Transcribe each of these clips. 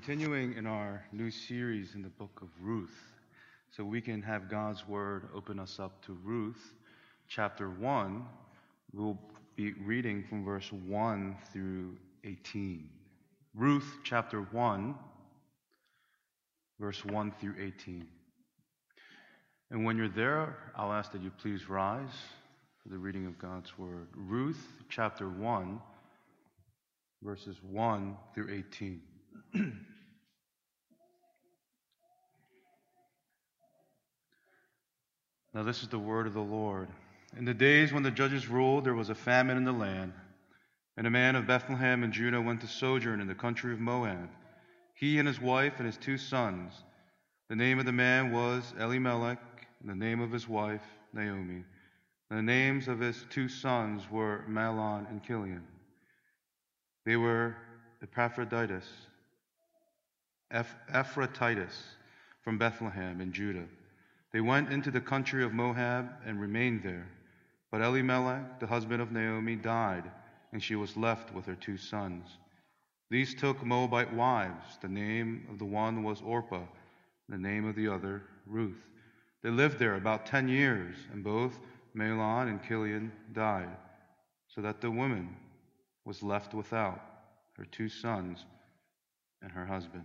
continuing in our new series in the book of Ruth. So we can have God's word open us up to Ruth chapter 1. We'll be reading from verse 1 through 18. Ruth chapter 1, verse 1 through 18. And when you're there, I'll ask that you please rise for the reading of God's word. Ruth chapter 1, verses 1 through 18. now, this is the word of the Lord. In the days when the judges ruled, there was a famine in the land, and a man of Bethlehem in Judah went to sojourn in the country of Moab, he and his wife and his two sons. The name of the man was Elimelech, and the name of his wife, Naomi. And the names of his two sons were Mahlon and Chilion. They were Ephrathites Ephrathites from Bethlehem in Judah. They went into the country of Moab and remained there. But Elimelech, the husband of Naomi, died, and she was left with her two sons. These took Moabite wives. The name of the one was Orpah, the name of the other, Ruth. They lived there about ten years, and both Mahlon and Chilion died, so that the woman was left without her two sons and her husband.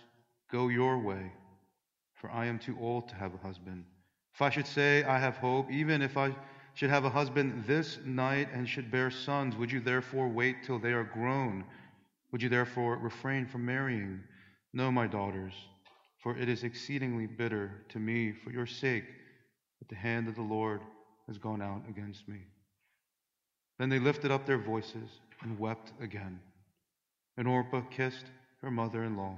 Go your way, for I am too old to have a husband. If I should say, I have hope, even if I should have a husband this night and should bear sons, would you therefore wait till they are grown? Would you therefore refrain from marrying? No, my daughters, for it is exceedingly bitter to me for your sake that the hand of the Lord has gone out against me. Then they lifted up their voices and wept again. And Orpah kissed her mother in law.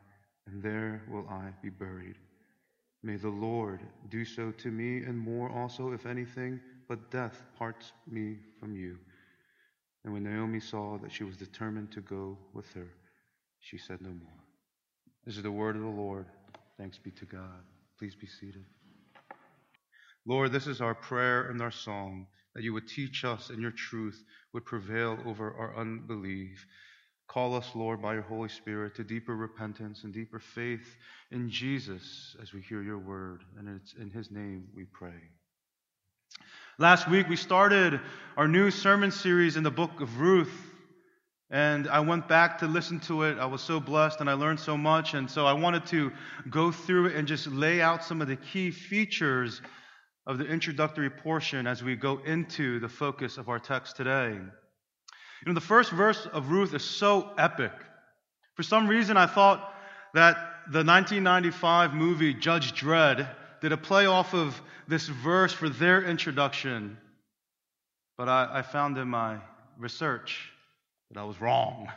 and there will I be buried. May the Lord do so to me and more also, if anything, but death parts me from you. And when Naomi saw that she was determined to go with her, she said no more. This is the word of the Lord. Thanks be to God. Please be seated. Lord, this is our prayer and our song that you would teach us and your truth would prevail over our unbelief. Call us, Lord, by your Holy Spirit to deeper repentance and deeper faith in Jesus as we hear your word. And it's in his name we pray. Last week, we started our new sermon series in the book of Ruth. And I went back to listen to it. I was so blessed and I learned so much. And so I wanted to go through it and just lay out some of the key features of the introductory portion as we go into the focus of our text today. You know, the first verse of Ruth is so epic. For some reason, I thought that the 1995 movie Judge Dredd did a play off of this verse for their introduction. But I, I found in my research that I was wrong.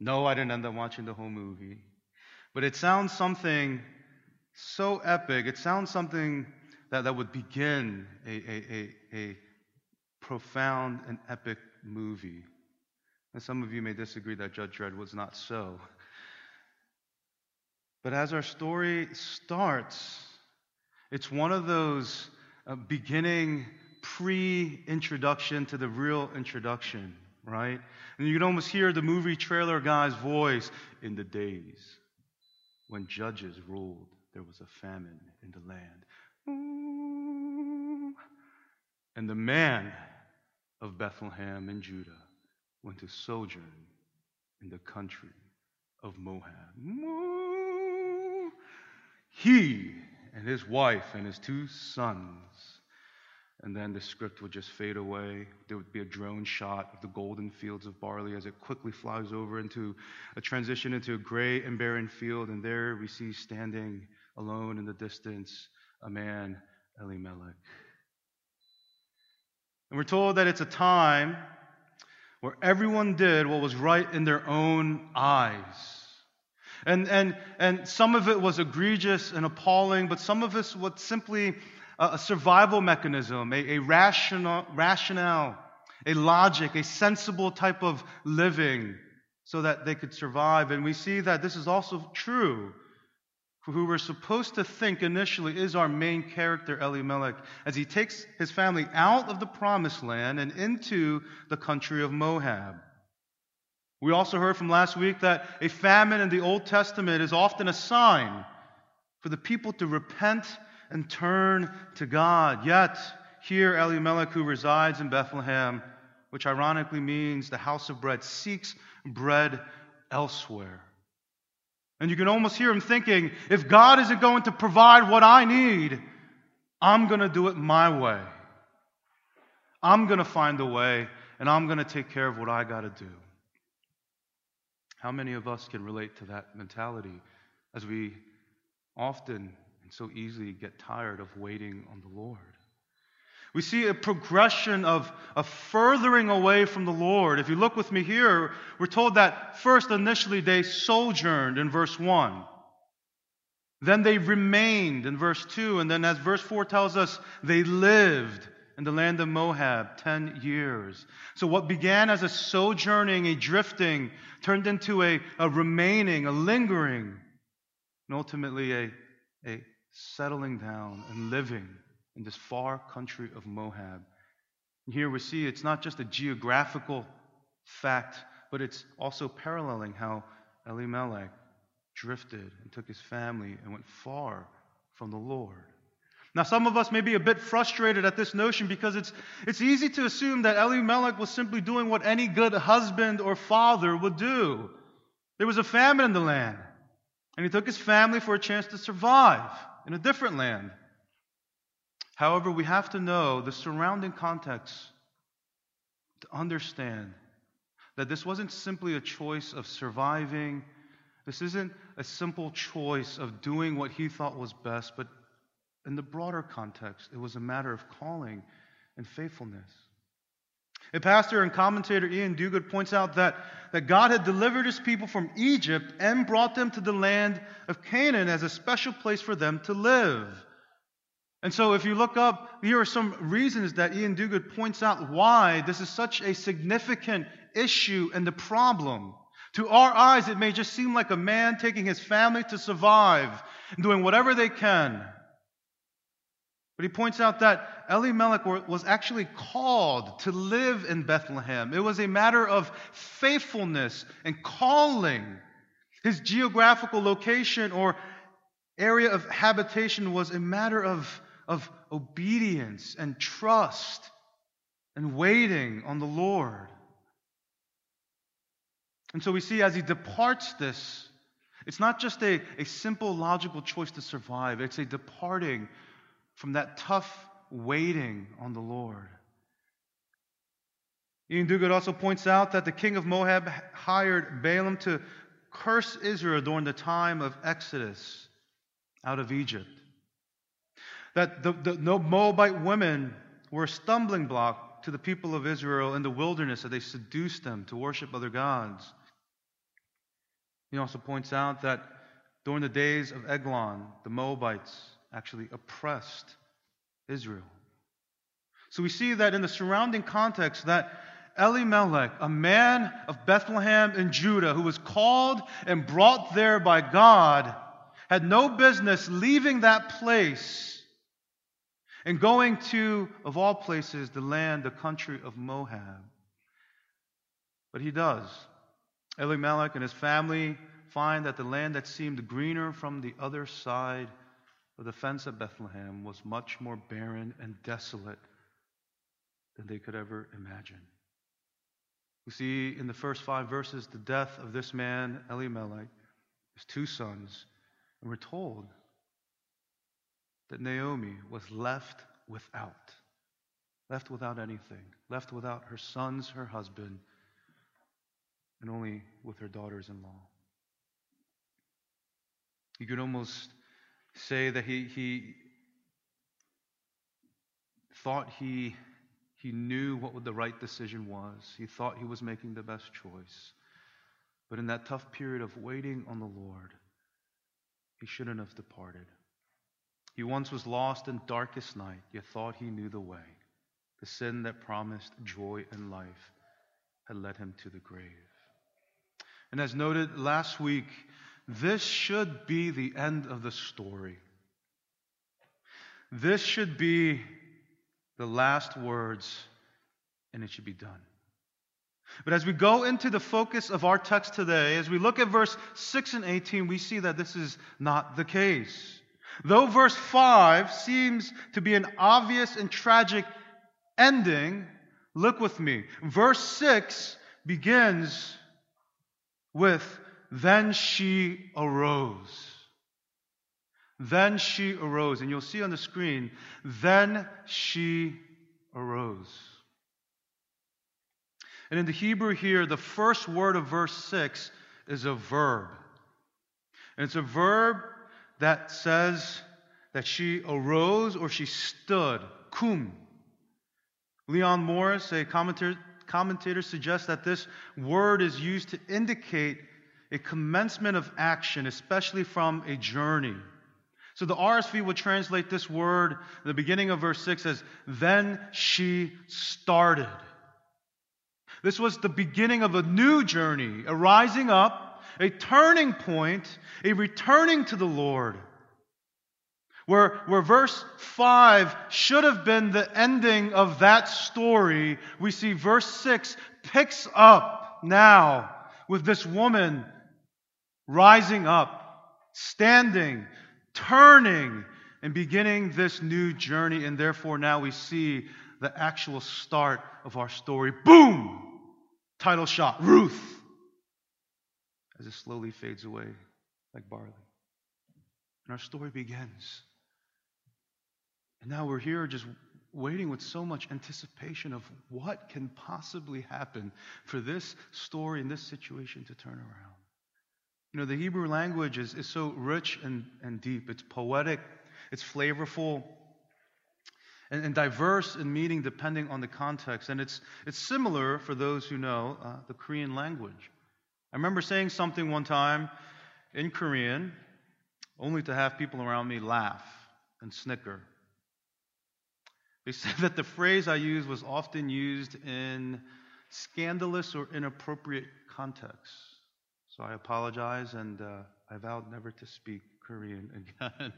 No, I didn't end up watching the whole movie. But it sounds something so epic. It sounds something that, that would begin a, a, a, a profound and epic movie. And some of you may disagree that Judge Dredd was not so. But as our story starts, it's one of those uh, beginning pre introduction to the real introduction, right? And you can almost hear the movie trailer guy's voice in the days when judges ruled, there was a famine in the land. And the man of Bethlehem in Judah went to sojourn in the country of Moab. He and his wife and his two sons. And then the script would just fade away. There would be a drone shot of the golden fields of barley as it quickly flies over into a transition into a gray and barren field. And there we see standing alone in the distance a man, Elimelech. And we're told that it's a time where everyone did what was right in their own eyes. And, and, and some of it was egregious and appalling, but some of it was simply a, a survival mechanism, a, a rational, rationale, a logic, a sensible type of living so that they could survive. And we see that this is also true who we're supposed to think initially is our main character, Elimelech, as he takes his family out of the promised land and into the country of Moab. We also heard from last week that a famine in the Old Testament is often a sign for the people to repent and turn to God. Yet, here Elimelech, who resides in Bethlehem, which ironically means the house of bread, seeks bread elsewhere. And you can almost hear him thinking, if God isn't going to provide what I need, I'm going to do it my way. I'm going to find a way, and I'm going to take care of what I got to do. How many of us can relate to that mentality as we often and so easily get tired of waiting on the Lord? We see a progression of, a furthering away from the Lord. If you look with me here, we're told that first, initially, they sojourned in verse 1. Then they remained in verse 2. And then, as verse 4 tells us, they lived in the land of Moab 10 years. So, what began as a sojourning, a drifting, turned into a, a remaining, a lingering, and ultimately a, a settling down and living in this far country of Moab. And here we see it's not just a geographical fact, but it's also paralleling how Elimelech drifted and took his family and went far from the Lord. Now, some of us may be a bit frustrated at this notion because it's, it's easy to assume that Elimelech was simply doing what any good husband or father would do. There was a famine in the land, and he took his family for a chance to survive in a different land. However, we have to know the surrounding context to understand that this wasn't simply a choice of surviving. This isn't a simple choice of doing what he thought was best, but in the broader context, it was a matter of calling and faithfulness. A pastor and commentator, Iain Duguid, points out that, that God had delivered his people from Egypt and brought them to the land of Canaan as a special place for them to live. And so, if you look up, here are some reasons that Iain Duguid points out why this is such a significant issue and the problem. To our eyes, it may just seem like a man taking his family to survive and doing whatever they can. But he points out that Elimelech was actually called to live in Bethlehem. It was a matter of faithfulness and calling. His geographical location or area of habitation was a matter of, of obedience and trust and waiting on the Lord. And so we see as he departs this, it's not just a, a simple logical choice to survive, it's a departing from that tough waiting on the Lord. Iain Duguid also points out that the king of Moab hired Balaam to curse Israel during the time of Exodus out of Egypt. That the, the Moabite women were a stumbling block to the people of Israel in the wilderness, that they seduced them to worship other gods. He also points out that during the days of Eglon, the Moabites actually oppressed Israel. So we see that in the surrounding context that Elimelech, a man of Bethlehem in Judah who was called and brought there by God, had no business leaving that place and going to, of all places, the land, the country of Moab. But he does. Elimelech and his family find that the land that seemed greener from the other side of the fence of Bethlehem was much more barren and desolate than they could ever imagine. We see in the first five verses the death of this man, Elimelech, his two sons, and we're told that Naomi was left without. Left without anything. Left without her sons, her husband, and only with her daughters in law. You could almost say that he, he thought he, he knew what the right decision was. He thought he was making the best choice. But in that tough period of waiting on the Lord, he shouldn't have departed. He once was lost in darkest night, yet thought he knew the way. The sin that promised joy and life had led him to the grave. And as noted last week, this should be the end of the story. This should be the last words, and it should be done. But as we go into the focus of our text today, as we look at verse 6 and 18, we see that this is not the case. Though verse 5 seems to be an obvious and tragic ending, look with me. Verse 6 begins with, Then she arose. Then she arose. And you'll see on the screen, Then she arose. And in the Hebrew here, the first word of verse 6 is a verb. And it's a verb that says that she arose or she stood. Kum. Leon Morris, a commentator, commentator, suggests that this word is used to indicate a commencement of action, especially from a journey. So the RSV would translate this word, the beginning of verse 6, as then she started. This was the beginning of a new journey, a rising up, a turning point, a returning to the Lord. Where, where verse 5 should have been the ending of that story, we see verse 6 picks up now with this woman rising up, standing, turning, and beginning this new journey. And therefore, now we see the actual start of our story. Boom! Title shot Ruth as it slowly fades away like barley. And our story begins. And now we're here just waiting with so much anticipation of what can possibly happen for this story and this situation to turn around. You know, the Hebrew language is, is so rich and, and deep. It's poetic, it's flavorful, and, diverse in meaning depending on the context. And it's, it's similar, for those who know, uh, the Korean language. I remember saying something one time in Korean, only to have people around me laugh and snicker. They said that the phrase I used was often used in scandalous or inappropriate contexts. So I apologize and uh, I vowed never to speak Korean again.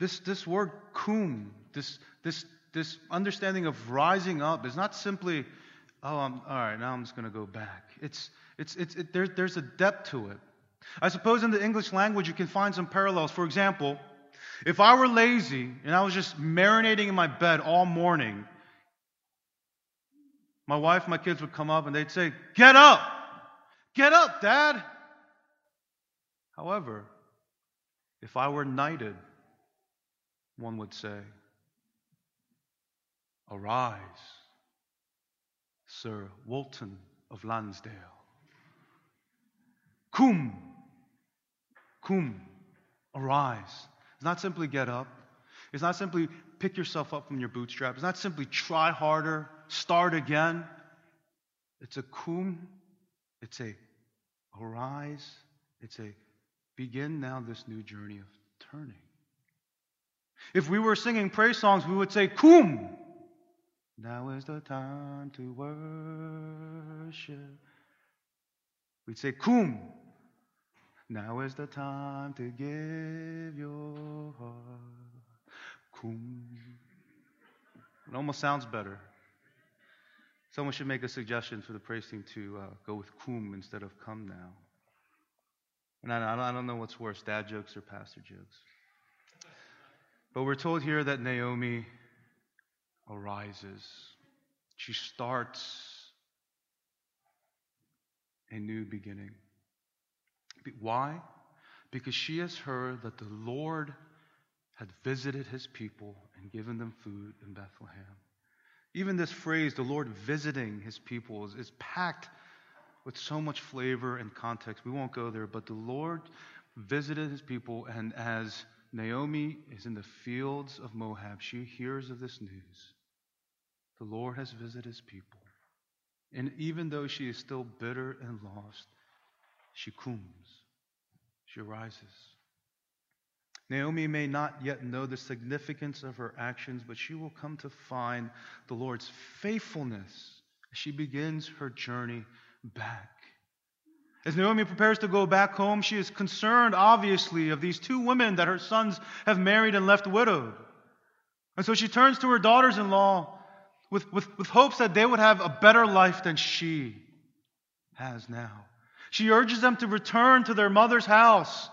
This, this word kum, this, this, this understanding of rising up is not simply, oh, I'm, all right, now I'm just going to go back. It's, it's, it's, it, there, there's a depth to it. I suppose in the English language you can find some parallels. For example, if I were lazy and I was just marinating in my bed all morning, my wife, my kids would come up and they'd say, Get up! Get up, Dad! However, if I were knighted one would say, Arise, Sir Walton of Lansdale. Kum, kum, arise. It's not simply get up. It's not simply pick yourself up from your bootstrap. It's not simply try harder, start again. It's a kum, it's a arise, it's a begin now this new journey of turning. If we were singing praise songs, we would say, Kum. Now is the time to worship. We'd say, Kum. Now is the time to give your heart. Kum. It almost sounds better. Someone should make a suggestion for the praise team to uh, go with kum instead of come now. And I, I don't know what's worse, dad jokes or pastor jokes. But we're told here that Naomi arises. She starts a new beginning. Why? Because she has heard that the Lord had visited his people and given them food in Bethlehem. Even this phrase, the Lord visiting his people, is, is packed with so much flavor and context. We won't go there, but the Lord visited his people, and as Naomi is in the fields of Moab, she hears of this news. The Lord has visited his people. And even though she is still bitter and lost, she comes. She rises. Naomi may not yet know the significance of her actions, but she will come to find the Lord's faithfulness as she begins her journey back. As Naomi prepares to go back home, she is concerned, obviously, of these two women that her sons have married and left widowed. And so she turns to her daughters in law with, with, with hopes that they would have a better life than she has now. She urges them to return to their mother's house,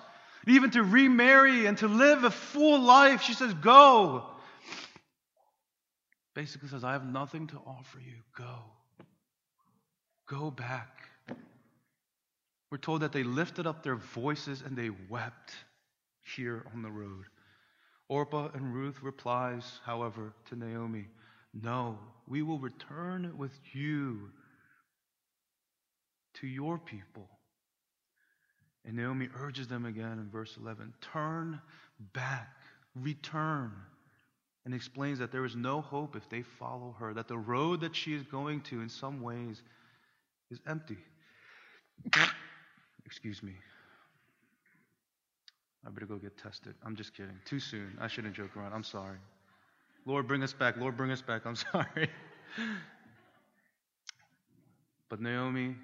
even to remarry and to live a full life. She says, Go. Basically says, I have nothing to offer you. Go. Go back. We're told that they lifted up their voices and they wept here on the road. Orpah and Ruth replies, however, to Naomi, no, we will return with you to your people. And Naomi urges them again in verse 11 turn back, return, and explains that there is no hope if they follow her, that the road that she is going to, in some ways, is empty. Excuse me. I better go get tested. I'm just kidding. Too soon. I shouldn't joke around. I'm sorry. Lord, bring us back. Lord, bring us back. I'm sorry. but Naomi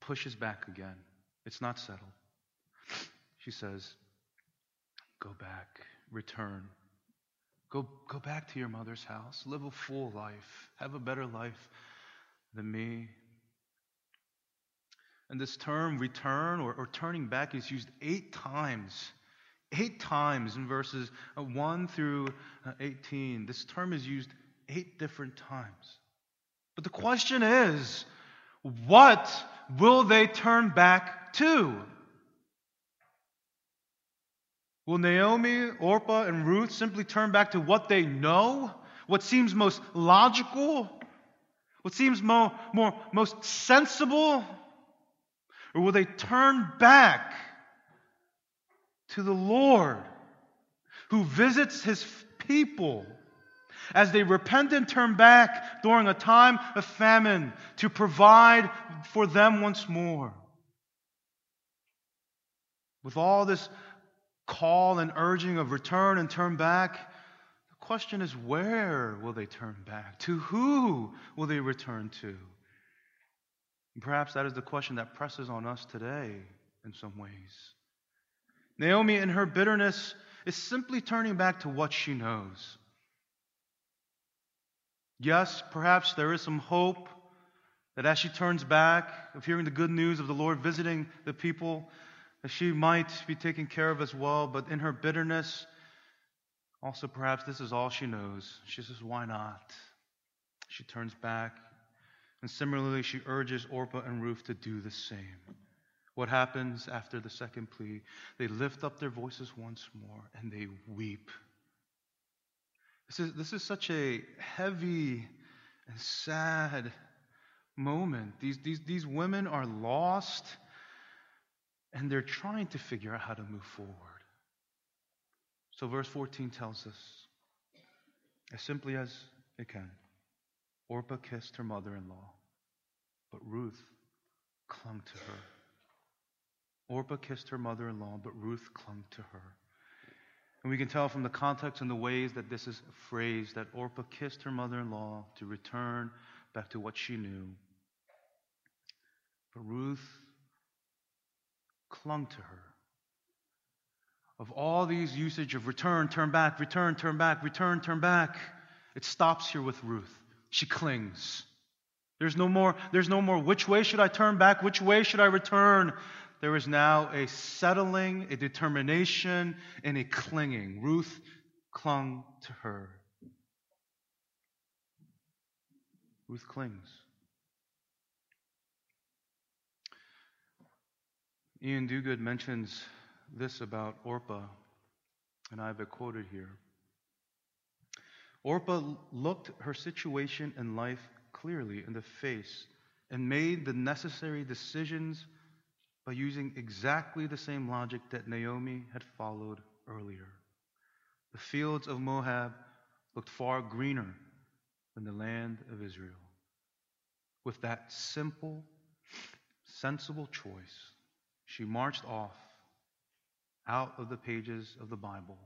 pushes back again. It's not settled. She says, Go back, return. Go, go back to your mother's house. Live a full life. Have a better life than me. And this term, return or, or turning back, is used eight times Eight times in verses uh, 1 through uh, 18. This term is used eight different times. But the question is what will they turn back to? Will Naomi, Orpah, and Ruth simply turn back to what they know? What seems most logical? What seems more, more, most sensible? Or will they turn back to the Lord who visits his people as they repent and turn back during a time of famine to provide for them once more. With all this call and urging of return and turn back, the question is where will they turn back? To who will they return to? Perhaps that is the question that presses on us today in some ways. Naomi, in her bitterness, is simply turning back to what she knows. Yes, perhaps there is some hope that as she turns back of hearing the good news of the Lord visiting the people, that she might be taken care of as well. But in her bitterness, also perhaps this is all she knows. She says, Why not? She turns back. And similarly, she urges Orpah and Ruth to do the same. What happens after the second plea? They lift up their voices once more and they weep. This is, this is such a heavy and sad moment. These, these, these women are lost and they're trying to figure out how to move forward. So, verse 14 tells us as simply as it can Orpah kissed her mother in law, but Ruth clung to her. Orpah kissed her mother in law, but Ruth clung to her. And we can tell from the context and the ways that this is phrased that Orpah kissed her mother in law to return back to what she knew. But Ruth clung to her of all these usage of return, turn back, return, turn back, return, turn back, it stops here with Ruth. She clings. There's no more, there's no more, which way should I turn back? Which way should I return? There is now a settling, a determination, and a clinging. Ruth clung to her. Ruth clings. Iain Duguid mentions this about Orpah, and I have it quoted here. Orpah looked her situation in life clearly in the face and made the necessary decisions by using exactly the same logic that Naomi had followed earlier. The fields of Moab looked far greener than the land of Israel. With that simple, sensible choice, she marched off out of the pages of the Bible.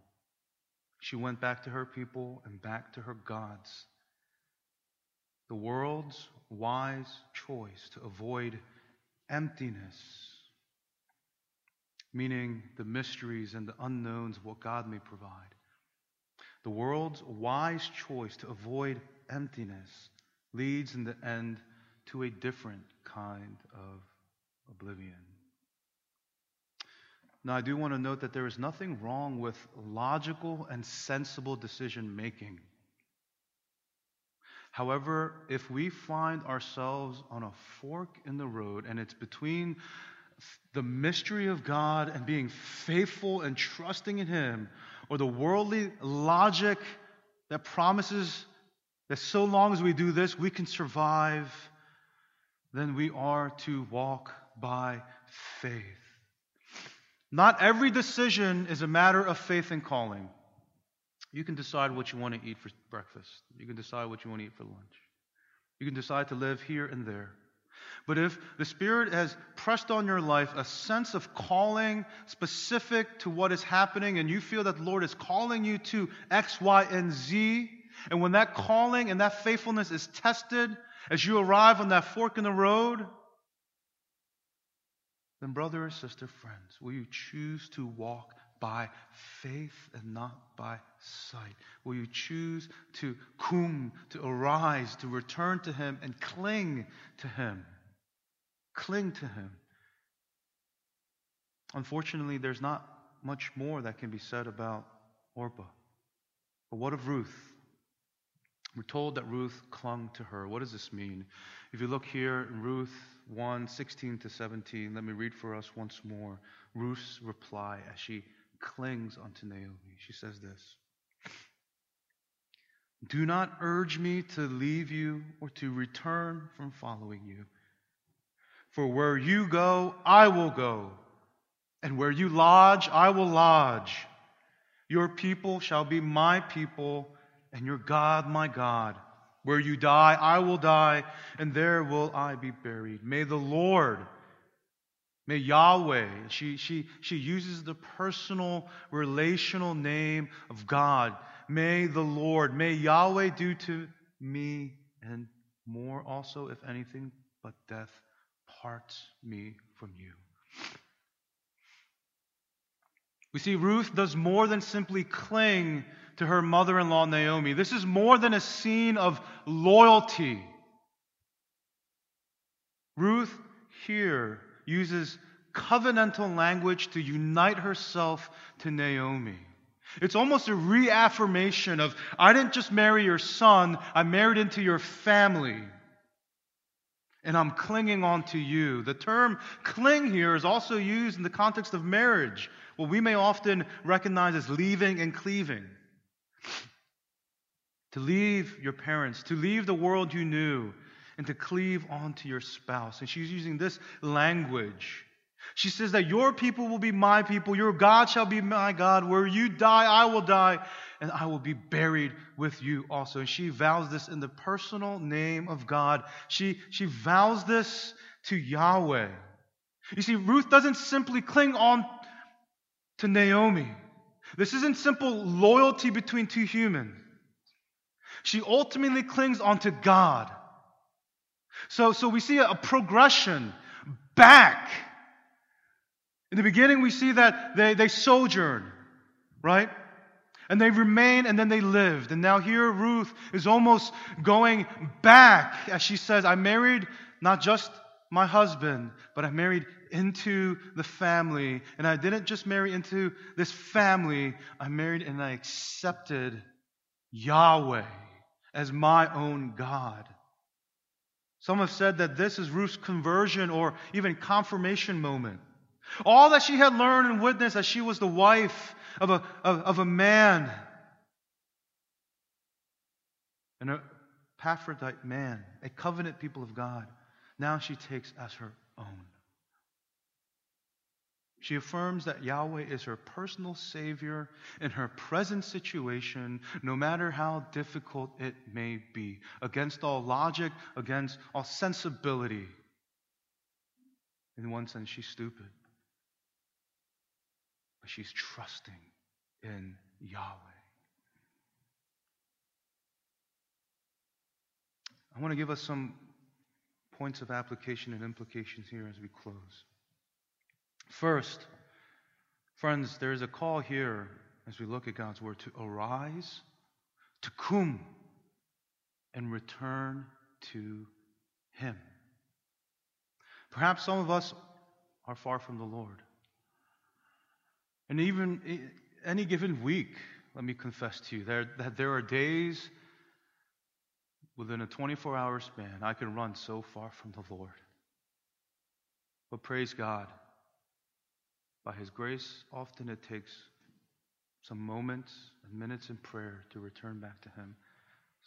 She went back to her people and back to her gods. The world's wise choice to avoid emptiness, meaning the mysteries and the unknowns of what God may provide. The world's wise choice to avoid emptiness leads in the end to a different kind of oblivion. Now, I do want to note that there is nothing wrong with logical and sensible decision making. However, if we find ourselves on a fork in the road and it's between the mystery of God and being faithful and trusting in Him, or the worldly logic that promises that so long as we do this, we can survive, then we are to walk by faith. Not every decision is a matter of faith and calling. You can decide what you want to eat for breakfast. You can decide what you want to eat for lunch. You can decide to live here and there. But if the Spirit has pressed on your life a sense of calling specific to what is happening, and you feel that the Lord is calling you to X, Y, and Z, and when that calling and that faithfulness is tested, as you arrive on that fork in the road, then, brother or sister, friends, will you choose to walk by faith and not by sight? Will you choose to kum, to arise, to return to Him and cling to Him? Cling to Him. Unfortunately, there's not much more that can be said about Orpah. But what of Ruth? We're told that Ruth clung to her. What does this mean? If you look here in Ruth 1 16 to 17, let me read for us once more Ruth's reply as she clings unto Naomi. She says this Do not urge me to leave you or to return from following you. For where you go, I will go, and where you lodge, I will lodge. Your people shall be my people and your God my God. Where you die, I will die, and there will I be buried. May the Lord, may Yahweh, she, she, she uses the personal, relational name of God. May the Lord, may Yahweh do to me and more also, if anything, but death parts me from you. We see Ruth does more than simply cling to her mother in law, Naomi. This is more than a scene of loyalty. Ruth here uses covenantal language to unite herself to Naomi. It's almost a reaffirmation of, I didn't just marry your son, I married into your family. And I'm clinging on to you. The term cling here is also used in the context of marriage, what we may often recognize as leaving and cleaving to leave your parents, to leave the world you knew, and to cleave onto your spouse. And she's using this language. She says that your people will be my people, your God shall be my God. Where you die, I will die, and I will be buried with you also. And she vows this in the personal name of God. She, she vows this to Yahweh. You see, Ruth doesn't simply cling on to Naomi. This isn't simple loyalty between two humans. She ultimately clings onto God. So, so we see a progression back. In the beginning, we see that they, they sojourn. right? And they remained and then they lived. And now here Ruth is almost going back as she says, I married not just my husband, but I married into the family. And I didn't just marry into this family, I married and I accepted Yahweh as my own God. Some have said that this is Ruth's conversion or even confirmation moment. All that she had learned and witnessed as she was the wife of a, of, of a man, an Ephrathite man, a covenant people of God, now she takes as her own. She affirms that Yahweh is her personal Savior in her present situation, no matter how difficult it may be, against all logic, against all sensibility. In one sense, she's stupid, but she's trusting in Yahweh. I want to give us some points of application and implications here as we close. First, friends, there is a call here as we look at God's word to arise, to come, and return to Him. Perhaps some of us are far from the Lord. And even any given week, let me confess to you, there, that there are days within a 24 hour span I can run so far from the Lord. But praise God by His grace, often it takes some moments and minutes in prayer to return back to Him.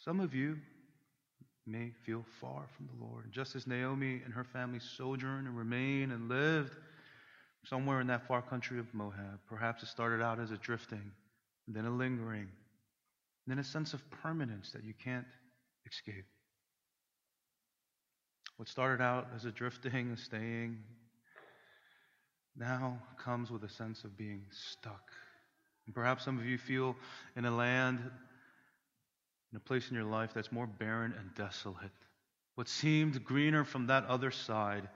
Some of you may feel far from the Lord. Just as Naomi and her family sojourned and remained and lived somewhere in that far country of Moab, perhaps it started out as a drifting, then a lingering, then a sense of permanence that you can't escape. What started out as a drifting, a staying, now comes with a sense of being stuck. And perhaps some of you feel in a land, in a place in your life that's more barren and desolate. What seemed greener from that other side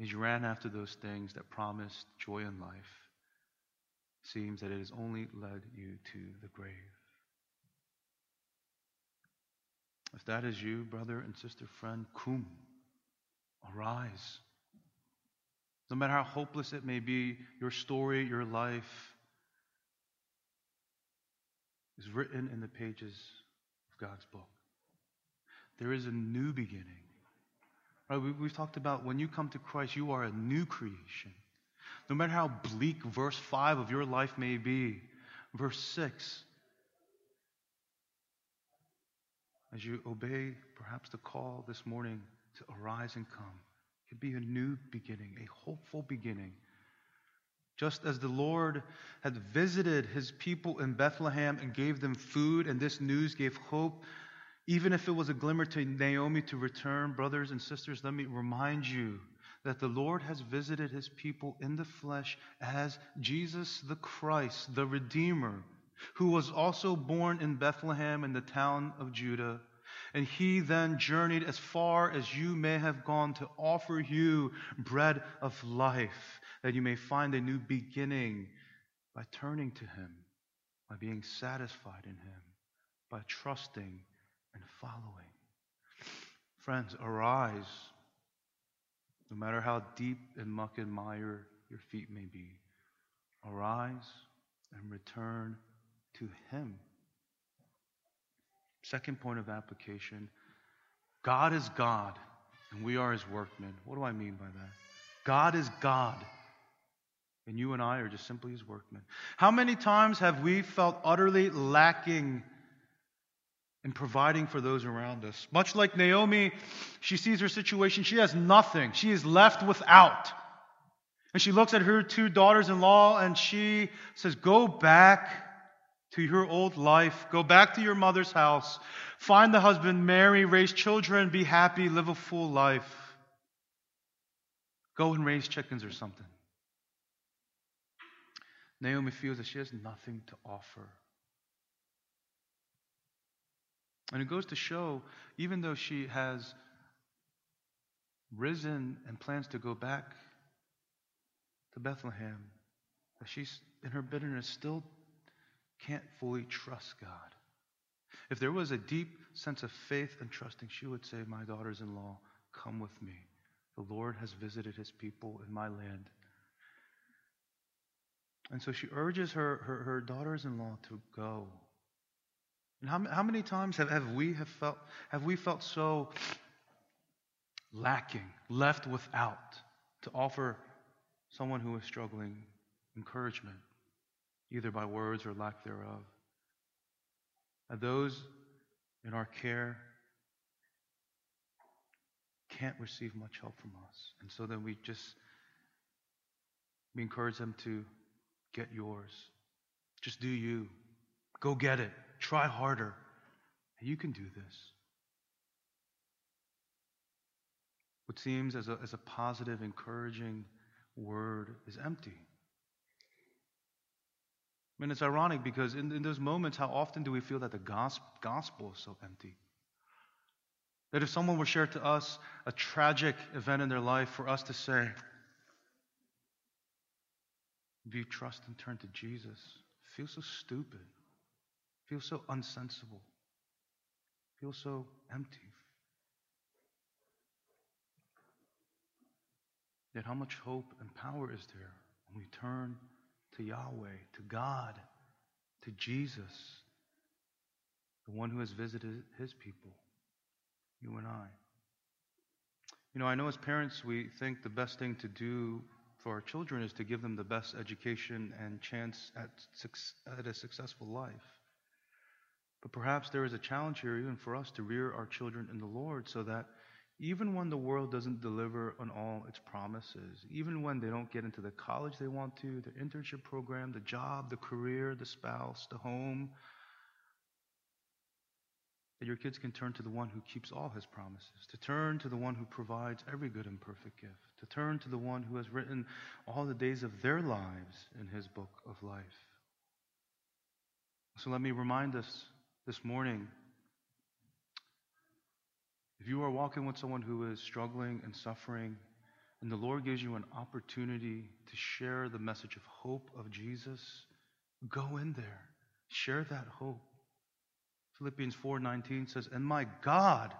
is you ran after those things that promised joy in life. Seems that it has only led you to the grave. If that is you, brother and sister, friend, kum, arise. No matter how hopeless it may be, your story, your life is written in the pages of God's book. There is a new beginning. Right, we, have talked about when you come to Christ, you are a new creation. No matter how bleak verse 5 of your life may be, verse 6, as you obey perhaps the call this morning to arise and come, it could be a new beginning, a hopeful beginning. Just as the Lord had visited his people in Bethlehem and gave them food, and this news gave hope, even if it was a glimmer to Naomi to return, brothers and sisters, let me remind you that the Lord has visited his people in the flesh as Jesus the Christ, the Redeemer, who was also born in Bethlehem in the town of Judah. And he then journeyed as far as you may have gone to offer you bread of life, that you may find a new beginning by turning to him, by being satisfied in him, by trusting and following. Friends, arise, no matter how deep in muck and mire your feet may be. Arise and return to him. Second point of application God is God, and we are his workmen. What do I mean by that? God is God, and you and I are just simply his workmen. How many times have we felt utterly lacking in providing for those around us? Much like Naomi, she sees her situation, she has nothing, she is left without. And she looks at her two daughters in law and she says, Go back to your old life. Go back to your mother's house. Find the husband, marry, raise children, be happy, live a full life. Go and raise chickens or something. Naomi feels that she has nothing to offer. And it goes to show, even though she has risen and plans to go back to Bethlehem, that she's, in her bitterness, still can't fully trust God. If there was a deep sense of faith and trusting, she would say, My daughters in law, come with me. The Lord has visited his people in my land. And so she urges her, her, her daughters in law to go. And how, how many times have, have, we have, felt, have we felt so lacking, left without, to offer someone who is struggling encouragement, either by words or lack thereof? And those in our care can't receive much help from us. And so then we just we encourage them to get yours. Just do you. Go get it. Try harder. You can do this. What seems as a, as a positive, encouraging word is empty. I mean, it's ironic because in, in those moments, how often do we feel that the gospel, gospel is so empty? That if someone were shared to us a tragic event in their life, for us to say, do you trust and turn to Jesus? Feels so stupid. Feels so unsensible. Feels so empty. Yet, how much hope and power is there when we turn to Yahweh, to God, to Jesus, the one who has visited his people, you and I? You know, I know as parents, we think the best thing to do for our children is to give them the best education and chance at, at a successful life. But perhaps there is a challenge here, even for us, to rear our children in the Lord so that even when the world doesn't deliver on all its promises, even when they don't get into the college they want to, the internship program, the job, the career, the spouse, the home, that your kids can turn to the one who keeps all his promises, to turn to the one who provides every good and perfect gift, to turn to the one who has written all the days of their lives in his book of life. So let me remind us this morning if you are walking with someone who is struggling and suffering, and the Lord gives you an opportunity to share the message of hope of Jesus, go in there. Share that hope. Philippians 4:19 says, "And my God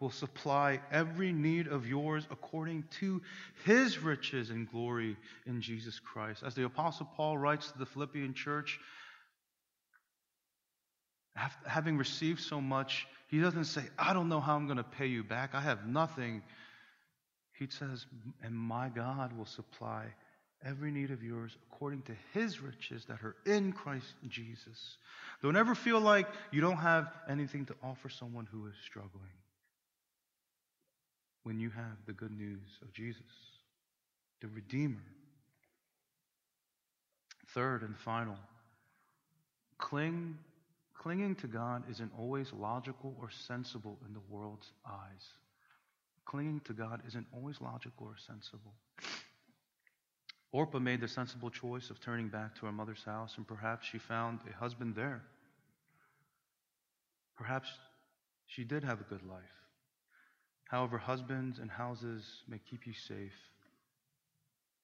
will supply every need of yours according to his riches and glory in Jesus Christ." As the apostle Paul writes to the Philippian church, having received so much, he doesn't say, I don't know how I'm going to pay you back. I have nothing. He says, And my God will supply every need of yours according to his riches that are in Christ Jesus. Don't ever feel like you don't have anything to offer someone who is struggling when you have the good news of Jesus, the Redeemer. Third and final, cling Clinging to God isn't always logical or sensible in the world's eyes. Clinging to God isn't always logical or sensible. Orpah made the sensible choice of turning back to her mother's house, and perhaps she found a husband there. Perhaps she did have a good life. However, husbands and houses may keep you safe,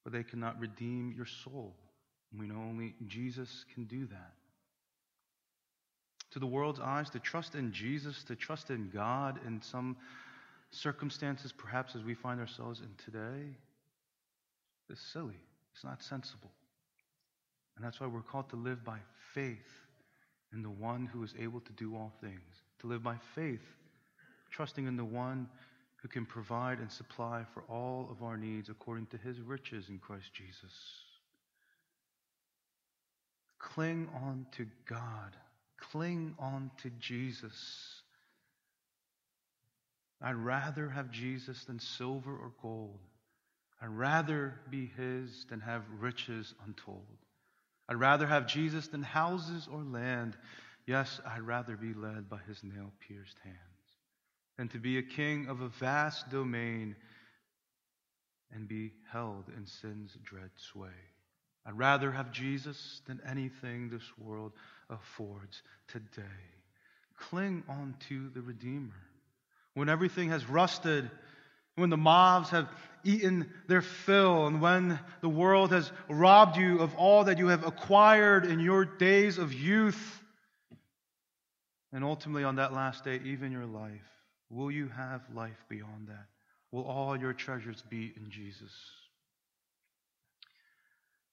but they cannot redeem your soul. We know only Jesus can do that to the world's eyes, to trust in Jesus, to trust in God in some circumstances, perhaps as we find ourselves in today, is silly. It's not sensible. And that's why we're called to live by faith in the one who is able to do all things. To live by faith, trusting in the one who can provide and supply for all of our needs according to his riches in Christ Jesus. Cling on to God Cling on to Jesus. I'd rather have Jesus than silver or gold. I'd rather be His than have riches untold. I'd rather have Jesus than houses or land. Yes, I'd rather be led by His nail pierced hands than to be a king of a vast domain and be held in sin's dread sway. I'd rather have Jesus than anything this world affords today. Cling on to the Redeemer. When everything has rusted when the moths have eaten their fill, and when the world has robbed you of all that you have acquired in your days of youth. And ultimately, on that last day, even your life, will you have life beyond that? Will all your treasures be in Jesus?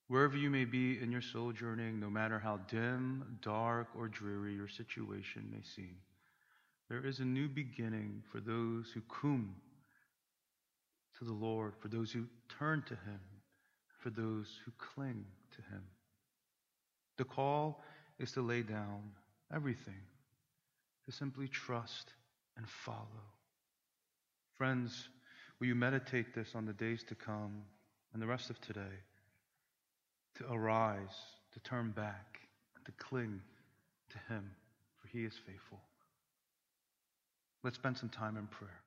Wherever you may be in your sojourning, no matter how dim, dark, or dreary your situation may seem, there is a new beginning for those who come to the Lord, for those who turn to Him, for those who cling to Him. The call is to lay down everything, to simply trust and follow. Friends, will you meditate this on the days to come and the rest of today? To arise, to turn back, and to cling to Him, for He is faithful. Let's spend some time in prayer.